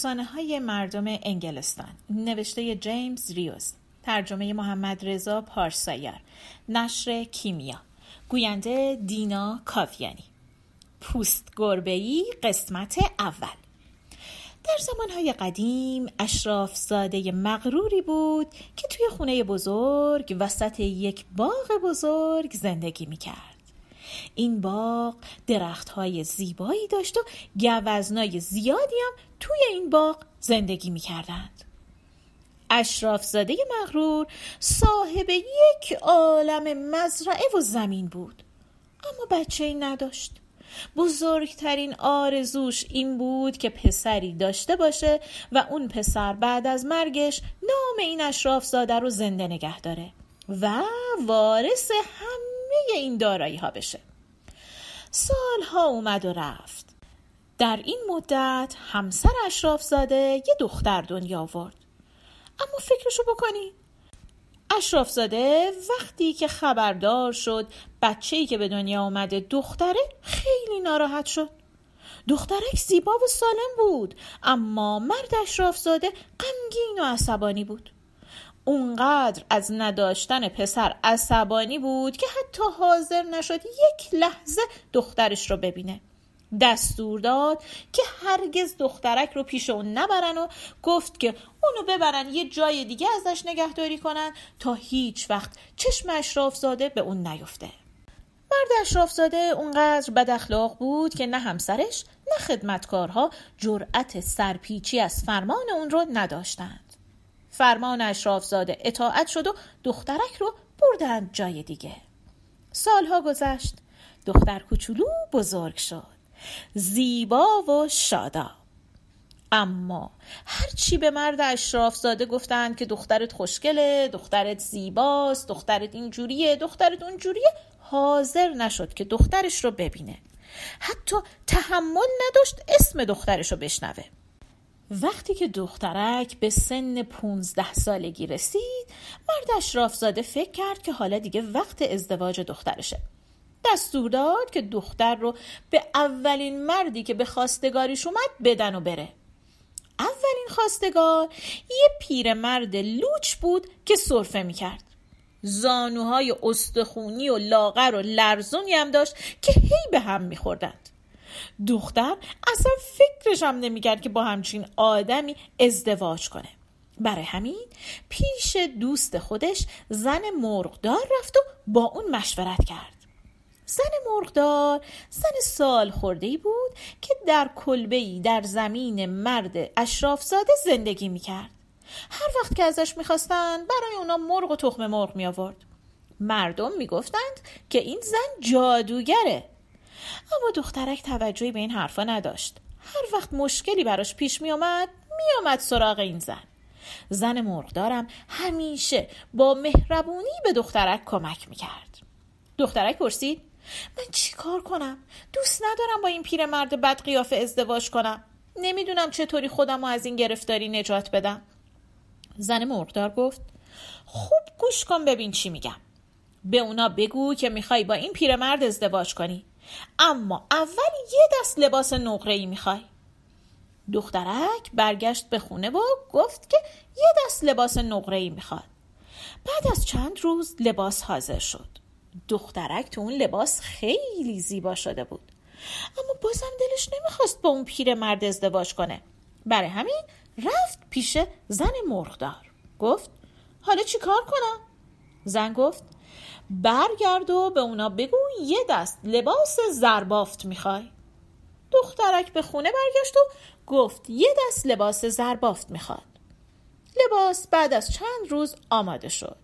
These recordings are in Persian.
افسانه های مردم انگلستان. نوشته جیمز ریوز. ترجمه محمد رضا پارسایار. نشر کیمیا. گوینده دینا کاویانی. پوست گربهی قسمت اول. در زمانهای قدیم اشراف زاده مغروری بود که توی خونه بزرگ وسط یک باغ بزرگ زندگی می‌کرد. این باغ درخت های زیبایی داشت و گوزنای زیادی هم توی این باغ زندگی می کردند. اشراف زاده مغرور صاحب یک عالم مزرعه و زمین بود. اما بچه ای نداشت. بزرگترین آرزوش این بود که پسری داشته باشه و اون پسر بعد از مرگش نام این اشراف زاده رو زنده نگه داره و وارث همه این دارایی ها بشه. سالها اومد و رفت. در این مدت همسر اشراف زاده یه دختر دنیا آورد. اما فکرشو بکنی. اشراف زاده وقتی که خبردار شد بچه ای که به دنیا آمده دختره خیلی ناراحت شد. دخترک زیبا و سالم بود اما مرد اشراف زاده غمگین و عصبانی بود. اونقدر از نداشتن پسر عصبانی بود که حتی حاضر نشد یک لحظه دخترش رو ببینه. دستور داد که هرگز دخترک رو پیش اون نبرن و گفت که اونو ببرن یه جای دیگه ازش نگهداری کنن تا هیچ وقت چشم اشراف زاده به اون نیفته. مرد اشراف زاده اونقدر بد اخلاق بود که نه همسرش نه خدمتکارها جرأت سرپیچی از فرمان اون رو نداشتند. فرمان اشرافزاده اطاعت شد و دخترک رو بردند جای دیگه. سالها گذشت. دختر کوچولو بزرگ شد. زیبا و شادا اما هرچی به مرد اشرافزاده گفتند که دخترت خوشگله دخترت زیباست دخترت اینجوریه دخترت اونجوریه حاضر نشد که دخترش رو ببینه. حتی تحمل نداشت اسم دخترش رو بشنوه. وقتی که دخترک به سن پونزده سالگی رسید مرد اشرافزاده فکر کرد که حالا دیگه وقت ازدواج دخترشه. دستور داد که دختر رو به اولین مردی که به خواستگاریش اومد بدن و بره. اولین خواستگار یه پیرمرد لوچ بود که صرفه می‌کرد. زانوهای استخونی و لاغر و لرزونی هم داشت که هی به هم میخوردند. دختر اصلا فکرش هم نمی‌کرد که با همچین آدمی ازدواج کنه. برای همین پیش دوست خودش زن مرغدار رفت و با اون مشورت کرد. زن مرغدار زن سال خورده ای بود که در کلبه در زمین مرد اشرافزاده زندگی می‌کرد. هر وقت که ازش می‌خواستن برای اونا مرغ و تخم مرغ می آورد مردم می‌گفتند که این زن جادوگره. اما دخترک توجهی به این حرفا نداشت. هر وقت مشکلی براش پیش می آمد می آمد سراغ این زن. زن مرغدارم همیشه با مهربونی به دخترک کمک می کرد دخترک پرسید من چی کار کنم؟ دوست ندارم با این پیرمرد بد قیافه ازدواج کنم. نمی‌دونم چطوری خودم رو از این گرفتاری نجات بدم. زن مرغدار گفت خوب گوش کن ببین چی میگم. به اونا بگو که می‌خوای با این پیرمرد ازدواج کنی. اما اول یه دست لباس نقره ای می‌خوای. دخترک برگشت به خونه و گفت که یه دست لباس نقره ای می‌خواد. بعد از چند روز لباس حاضر شد. دخترک تو اون لباس خیلی زیبا شده بود. اما بازم دلش نمی‌خواست با اون پیرمرد ازدواج کنه. برای همین رفت پیش زن مرغدار. گفت حالا چی کار کنم؟ زن گفت برگرد و به اونا بگو یه دست لباس زربافت می‌خوای. دخترک به خونه برگشت و گفت یه دست لباس زربافت می‌خواد. لباس بعد از چند روز آماده شد.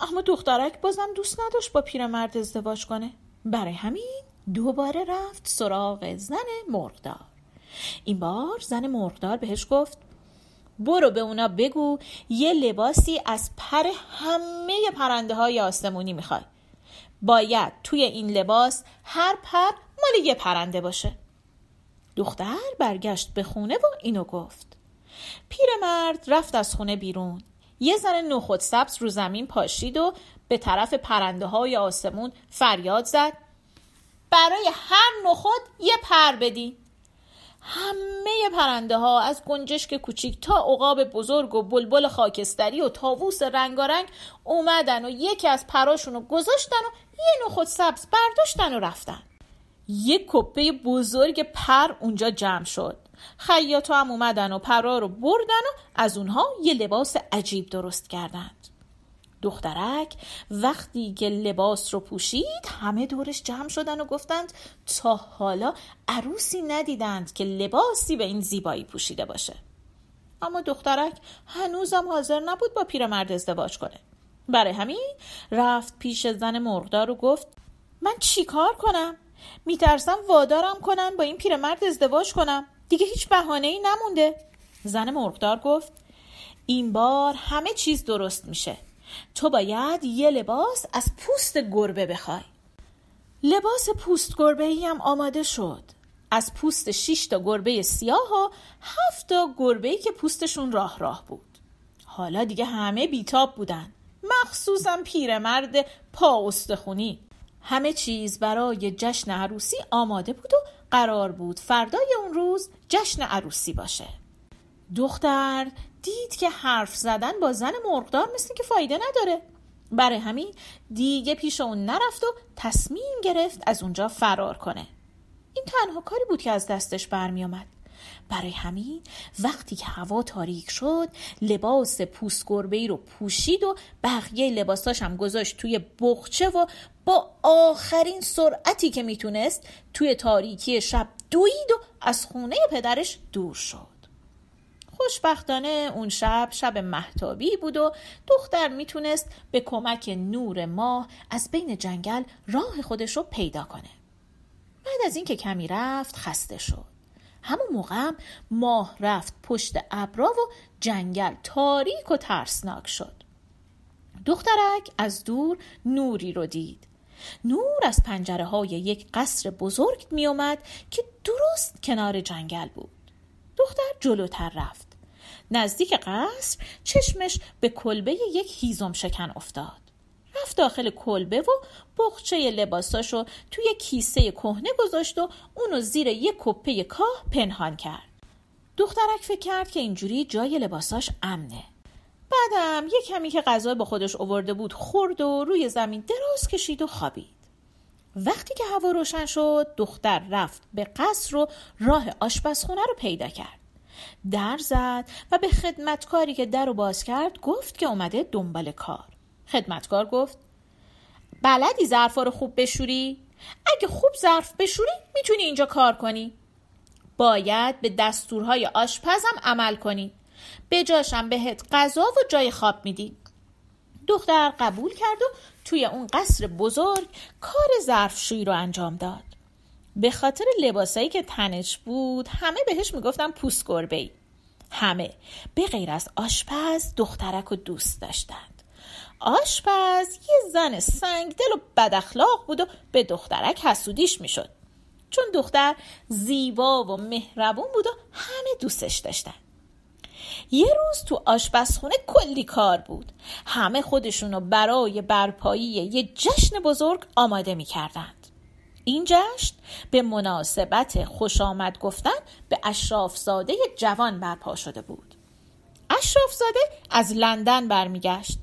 اما دخترک بازم دوست نداشت با پیرمرد ازدواج کنه. برای همین دوباره رفت سراغ زن مرغدار. این بار زن مرغدار بهش گفت برو به اونا بگو یه لباسی از پر همه پرنده های آسمونی می‌خوای. باید توی این لباس هر پر مال یه پرنده باشه. دختر برگشت به خونه و اینو گفت. پیرمرد رفت از خونه بیرون. یه ذره نخود سبز رو زمین پاشید و به طرف پرنده های آسمون فریاد زد. برای هر نخود یه پر بدین همه پرنده ها از گنجشک کوچیک تا عقاب بزرگ و بلبل خاکستری و تاووس رنگارنگ اومدن و یکی از پراشون رو گذاشتن و یه نخود سبز برداشتن و رفتن. یک کپه بزرگ پر اونجا جمع شد. خیاطا هم اومدن و پرا رو بردن و از اونها یه لباس عجیب درست کردند دخترک وقتی که لباس رو پوشید همه دورش جمع شدن و گفتند تا حالا عروسی ندیدند که لباسی به این زیبایی پوشیده باشه. اما دخترک هنوزم حاضر نبود با پیرمرد ازدواج کنه. برای همین رفت پیش زن مرغدار و گفت من چی کار کنم؟ میترسم وادارم کنن با این پیرمرد ازدواج کنم. دیگه هیچ بهانه ای نمونده. زن مرغدار گفت این بار همه چیز درست میشه. تو باید یه لباس از پوست گربه بخوای. لباس پوست گربه ای هم آماده شد. از پوست شش تا گربه سیاه و هفت تا گربه ای که پوستشون راه راه بود. حالا دیگه همه بیتاب بودن. مخصوصا پیرمرد پا استخونی. همه چیز برای جشن عروسی آماده بود و قرار بود فردای اون روز جشن عروسی باشه. دختر دید که حرف زدن با زن مرغدار مثل که فایده نداره. برای همین دیگه پیش اون نرفت و تصمیم گرفت از اونجا فرار کنه. این تنها کاری بود که از دستش برمی آمد. برای همین وقتی که هوا تاریک شد لباس پوست گربه رو پوشید و بقیه لباساش هم گذاشت توی بخچه و با آخرین سرعتی که می‌تونست توی تاریکی شب دوید و از خونه پدرش دور شد. خوشبختانه اون شب شب محتابی بود و دختر می‌تونست به کمک نور ماه از بین جنگل راه خودش رو پیدا کنه. بعد از اینکه کمی رفت خسته شد. همون موقع ماه رفت پشت ابرا و جنگل تاریک و ترسناک شد. دخترک از دور نوری رو دید. نور از پنجره های یک قصر بزرگ می اومد که درست کنار جنگل بود. دختر جلوتر رفت. نزدیک قصر چشمش به کلبه یک هیزم شکن افتاد. رفت داخل کلبه و بخچه لباساشو توی کیسه کهنه گذاشت و اونو زیر یک کپه کاه پنهان کرد. دخترک فکر کرد که اینجوری جای لباساش امنه. بعدم یه کمی که غذا با خودش اوورده بود خورد و روی زمین دراز کشید و خوابید. وقتی که هوا روشن شد دختر رفت به قصر و راه آشپزخونه رو پیدا کرد. در زد و به خدمتکاری که در رو باز کرد گفت که اومده دنبال کار. خدمتکار گفت بلدی ظرفا رو خوب بشوری؟ اگه خوب ظرف بشوری می‌تونی اینجا کار کنی. باید به دستورهای آشپزم عمل کنی. به جاشم بهت غذا و جای خواب میدی. دختر قبول کرد و توی اون قصر بزرگ کار ظرفشویی رو انجام داد. به خاطر لباسایی که تنش بود همه بهش می‌گفتن پوست گربه همه. به غیر از آشپز دخترک و دوست داشتند. آشپز یه زن سنگدل و بد اخلاق بود و به دخترک حسودیش می‌شد. چون دختر زیبا و مهربون بود و همه دوستش داشتن. یه روز تو آشپزخونه کلی کار بود. همه خودشونو برای برپایی یه جشن بزرگ آماده می‌کردند این جشن به مناسبت خوش آمد گفتن به اشرافزاده جوان برپا شده بود. اشرافزاده از لندن برمیگشت.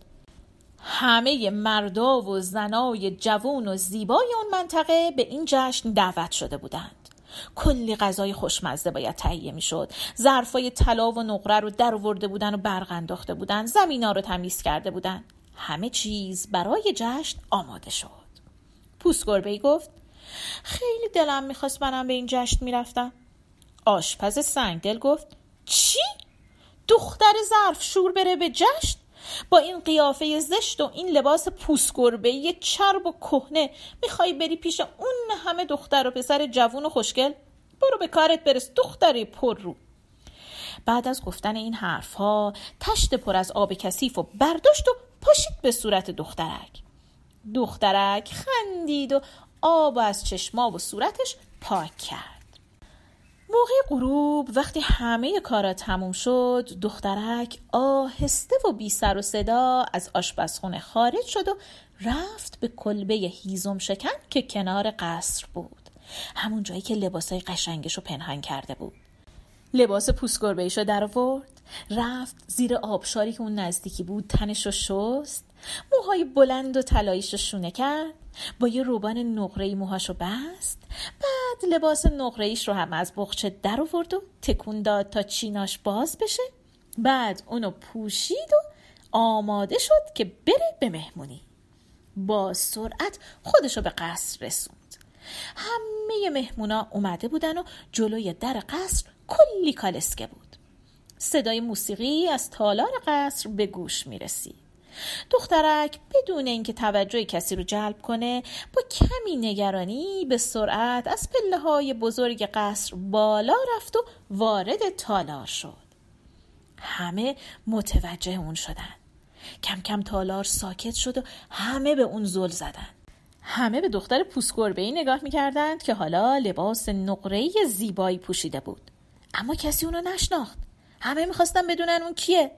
همه مردا و زنای جوان و زیبای اون منطقه به این جشن دعوت شده بودند. کلی غذای خوشمزه باید تهیه می‌شد. ظرفای طلا و نقره رو در آورده بودن و برق انداخته بودن. زمینا رو تمیز کرده بودن. همه چیز برای جشن آماده شد. پوست گربه گفت خیلی دلم می‌خواست منم به این جشن می‌رفتم آشپز سنگدل گفت چی؟ دختر ظرف شور بره به جشن؟ با این قیافه زشت و این لباس پوست گربه یه چرب و کهنه می‌خوای بری پیش اون همه دختر و پسر جوون و خوشگل برو به کارت برس دختر پر رو بعد از گفتن این حرفها تشت پر از آب کثیف و برداشت و پاشید به صورت دخترک دخترک خندید و آب از چشما و صورتش پاک کرد. موقع غروب وقتی همه کارا تموم شد دخترک آهسته و بی سر و صدا از آشپزخونه خارج شد و رفت به کلبه هیزم شکن که کنار قصر بود. همون جایی که لباسای قشنگش رو پنهان کرده بود. لباس پوست گربه در آورد. رفت زیر آبشاری که اون نزدیکی بود تنش رو شست. موهای بلند و طلاییش رو شونه کرد. با یه روبان نقره‌ای موهاشو بست بعد لباس نقره‌ایش رو هم از بخچه در آورد و تکون داد تا چیناش باز بشه. بعد اونو پوشید و آماده شد که بره به مهمونی. با سرعت خودشو به قصر رسوند. همه مهمونا اومده بودن و جلوی در قصر کلی کالسکه بود. صدای موسیقی از تالار قصر به گوش می رسید دخترک بدون اینکه توجه کسی رو جلب کنه با کمی نگرانی به سرعت از پله های بزرگ قصر بالا رفت و وارد تالار شد. همه متوجه اون شدن. کم کم تالار ساکت شد و همه به اون زل زدن. همه به دختر پوسگربه ای نگاه می‌کردند که حالا لباس نقره زیبایی پوشیده بود. اما کسی اونو نشناخت. همه می‌خواستن بدونن اون کیه.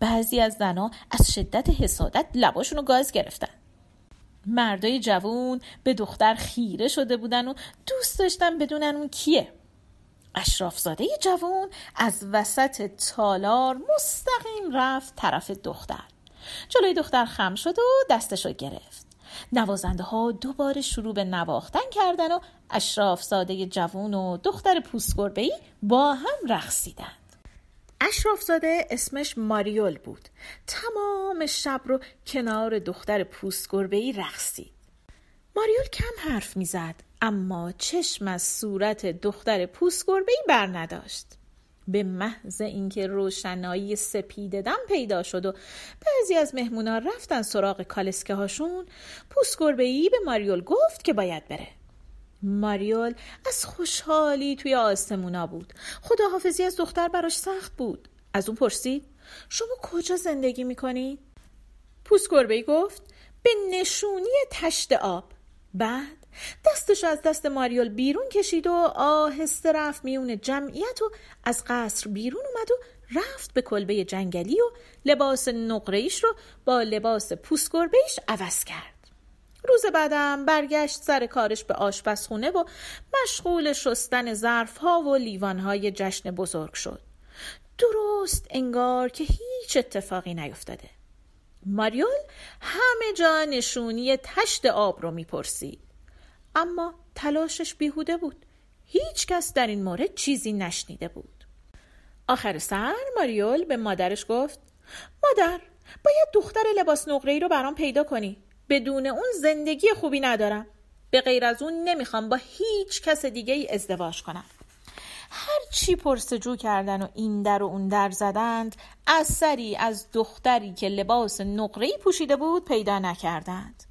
بعضی از زنها از شدت حسادت لباشون رو گاز گرفتن. مردای جوون به دختر خیره شده بودن و دوست داشتن بدونن اون کیه. اشرافزاده جوون از وسط تالار مستقیم رفت طرف دختر. جلوی دختر خم شد و دستش رو گرفت. نوازنده ها دوباره شروع به نواختن کردن و اشرافزاده جوون و دختر پوسگربهی با هم رقصیدن. اشرافزاده اسمش ماریول بود. تمام شب رو کنار دختر پوستگربهای رقصید. ماریول کم حرف می‌زد اما چشم از صورت دختر پوستگربهای بر نداشت. به محض اینکه روشنایی سپیده دم پیدا شد و بعضی از مهمونا رفتن سراغ کالسکه هاشون پوستگربهای به ماریول گفت که باید بره. ماریول از خوشحالی توی آسمونا بود. خداحافظی از دختر براش سخت بود. از اون پرسید شما کجا زندگی می‌کنید؟ پوست گفت به نشونی تشت آب. بعد دستش از دست ماریول بیرون کشید و آهسته رفت میون جمعیت و از قصر بیرون اومد و رفت به کلبه جنگلی و لباس نقرهیش رو با لباس پوست گربهیش عوض کرد. روز بعدم برگشت سر کارش به آشپزخونه و مشغول شستن ظرفها و لیوانهای جشن بزرگ شد. درست انگار که هیچ اتفاقی نیفتاده. ماریول همه جا نشونی تشت آب رو می‌پرسید. اما تلاشش بیهوده بود. هیچ کس در این مورد چیزی نشنیده بود. آخر سر ماریول به مادرش گفت مادر باید دختر لباس نقره رو برام پیدا کنی بدون اون زندگی خوبی ندارم. به غیر از اون نمی‌خوام با هیچ کس دیگه ای ازدواج کنم. هر چی پرسجو کردن و این در و اون در زدند اثری از دختری که لباس نقره‌ای پوشیده بود پیدا نکردند.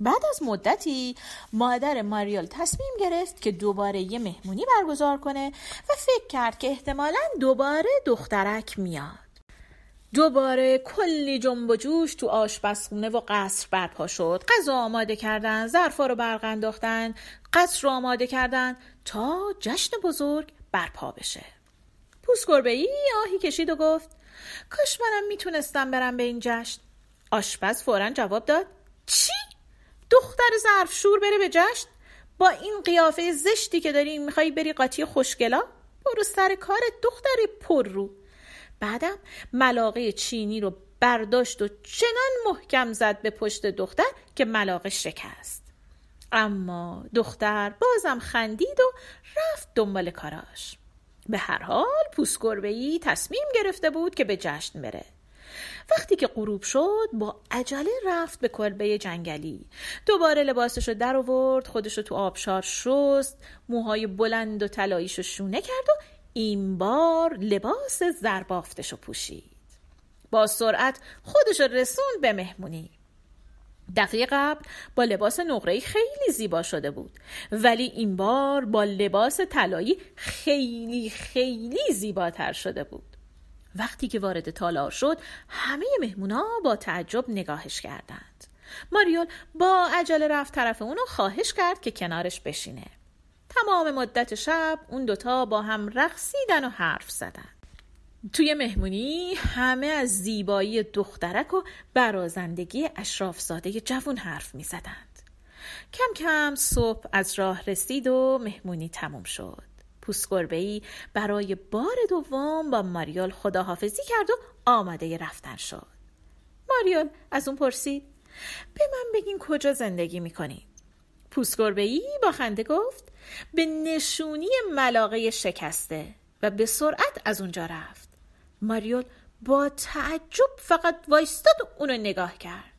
بعد از مدتی مادر ماریول تصمیم گرفت که دوباره یه مهمونی برگزار کنه و فکر کرد که احتمالا دوباره دخترک میاد. دوباره کلی جنب و جوش تو آشپزخونه و قصر برپا شد. غذا آماده کردن ظرفا رو برق انداختن قصر رو آماده کردن تا جشن بزرگ برپا بشه. پوست گربه آهی کشید و گفت کاش منم می‌تونستم برم به این جشن. آشپز فورا جواب داد چی؟ دختر ظرف شور بره به جشن؟ با این قیافه زشتی که داری می‌خوای بری قاطی خوشگلا؟ برو سر کار دختر پر رو بعدم ملاقه چینی رو برداشت و چنان محکم زد به پشت دختر که ملاقه شکست. اما دختر بازم خندید و رفت دنبال کاراش. به هر حال ای تصمیم گرفته بود که به جشن بره. وقتی که غروب شد با عجله رفت به کلبه جنگلی. دوباره لباسش رو در آورد خودش رو تو آبشار شست موهای بلند و طلاییش رو شونه کرد و این بار لباس زربافتش رو پوشید. با سرعت خودش رسوند به مهمونی. دفعه قبل با لباس نقره‌ای خیلی زیبا شده بود. ولی این بار با لباس طلایی خیلی خیلی زیباتر شده بود. وقتی که وارد تالار شد همه مهمونا با تعجب نگاهش کردند. ماریول با عجله رفت طرف اونو خواهش کرد که کنارش بشینه. تمام مدت شب اون دوتا با هم رقصیدن و حرف زدن توی مهمونی همه از زیبایی دخترک و برازندگی اشرافزاده جوون حرف می زدند. کم کم صبح از راه رسید و مهمونی تموم شد. ای برای بار دوم با ماریول خداحافظی کرد و آماده رفتن شد ماریول از اون پرسید به من بگین کجا زندگی می‌کنید ای با خنده گفت به نشونی ملاقه شکسته و به سرعت از اونجا رفت. ماریول با تعجب فقط وایستاد و اونو نگاه کرد.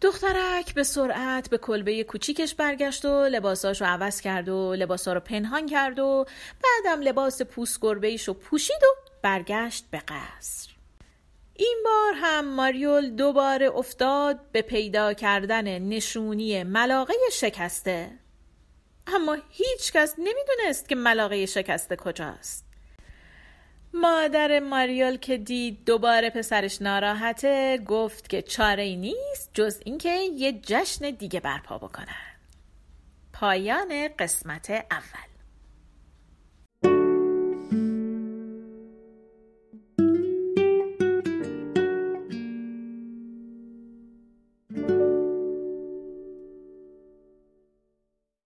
دخترک به سرعت به کلبه کوچیکش برگشت و لباساش رو عوض کرد و لباسا رو پنهان کرد و بعدم لباس پوست گربه رو پوشید و برگشت به قصر. این بار هم ماریول دوباره افتاد به پیدا کردن نشونی ملاقه شکسته. اما هیچ کس نمی‌دونست که ملاقه شکسته کجاست. مادر ماریول که دید دوباره پسرش ناراحته گفت که چاره ای نیست جز اینکه یه جشن دیگه برپا بکنن. پایان قسمت اول.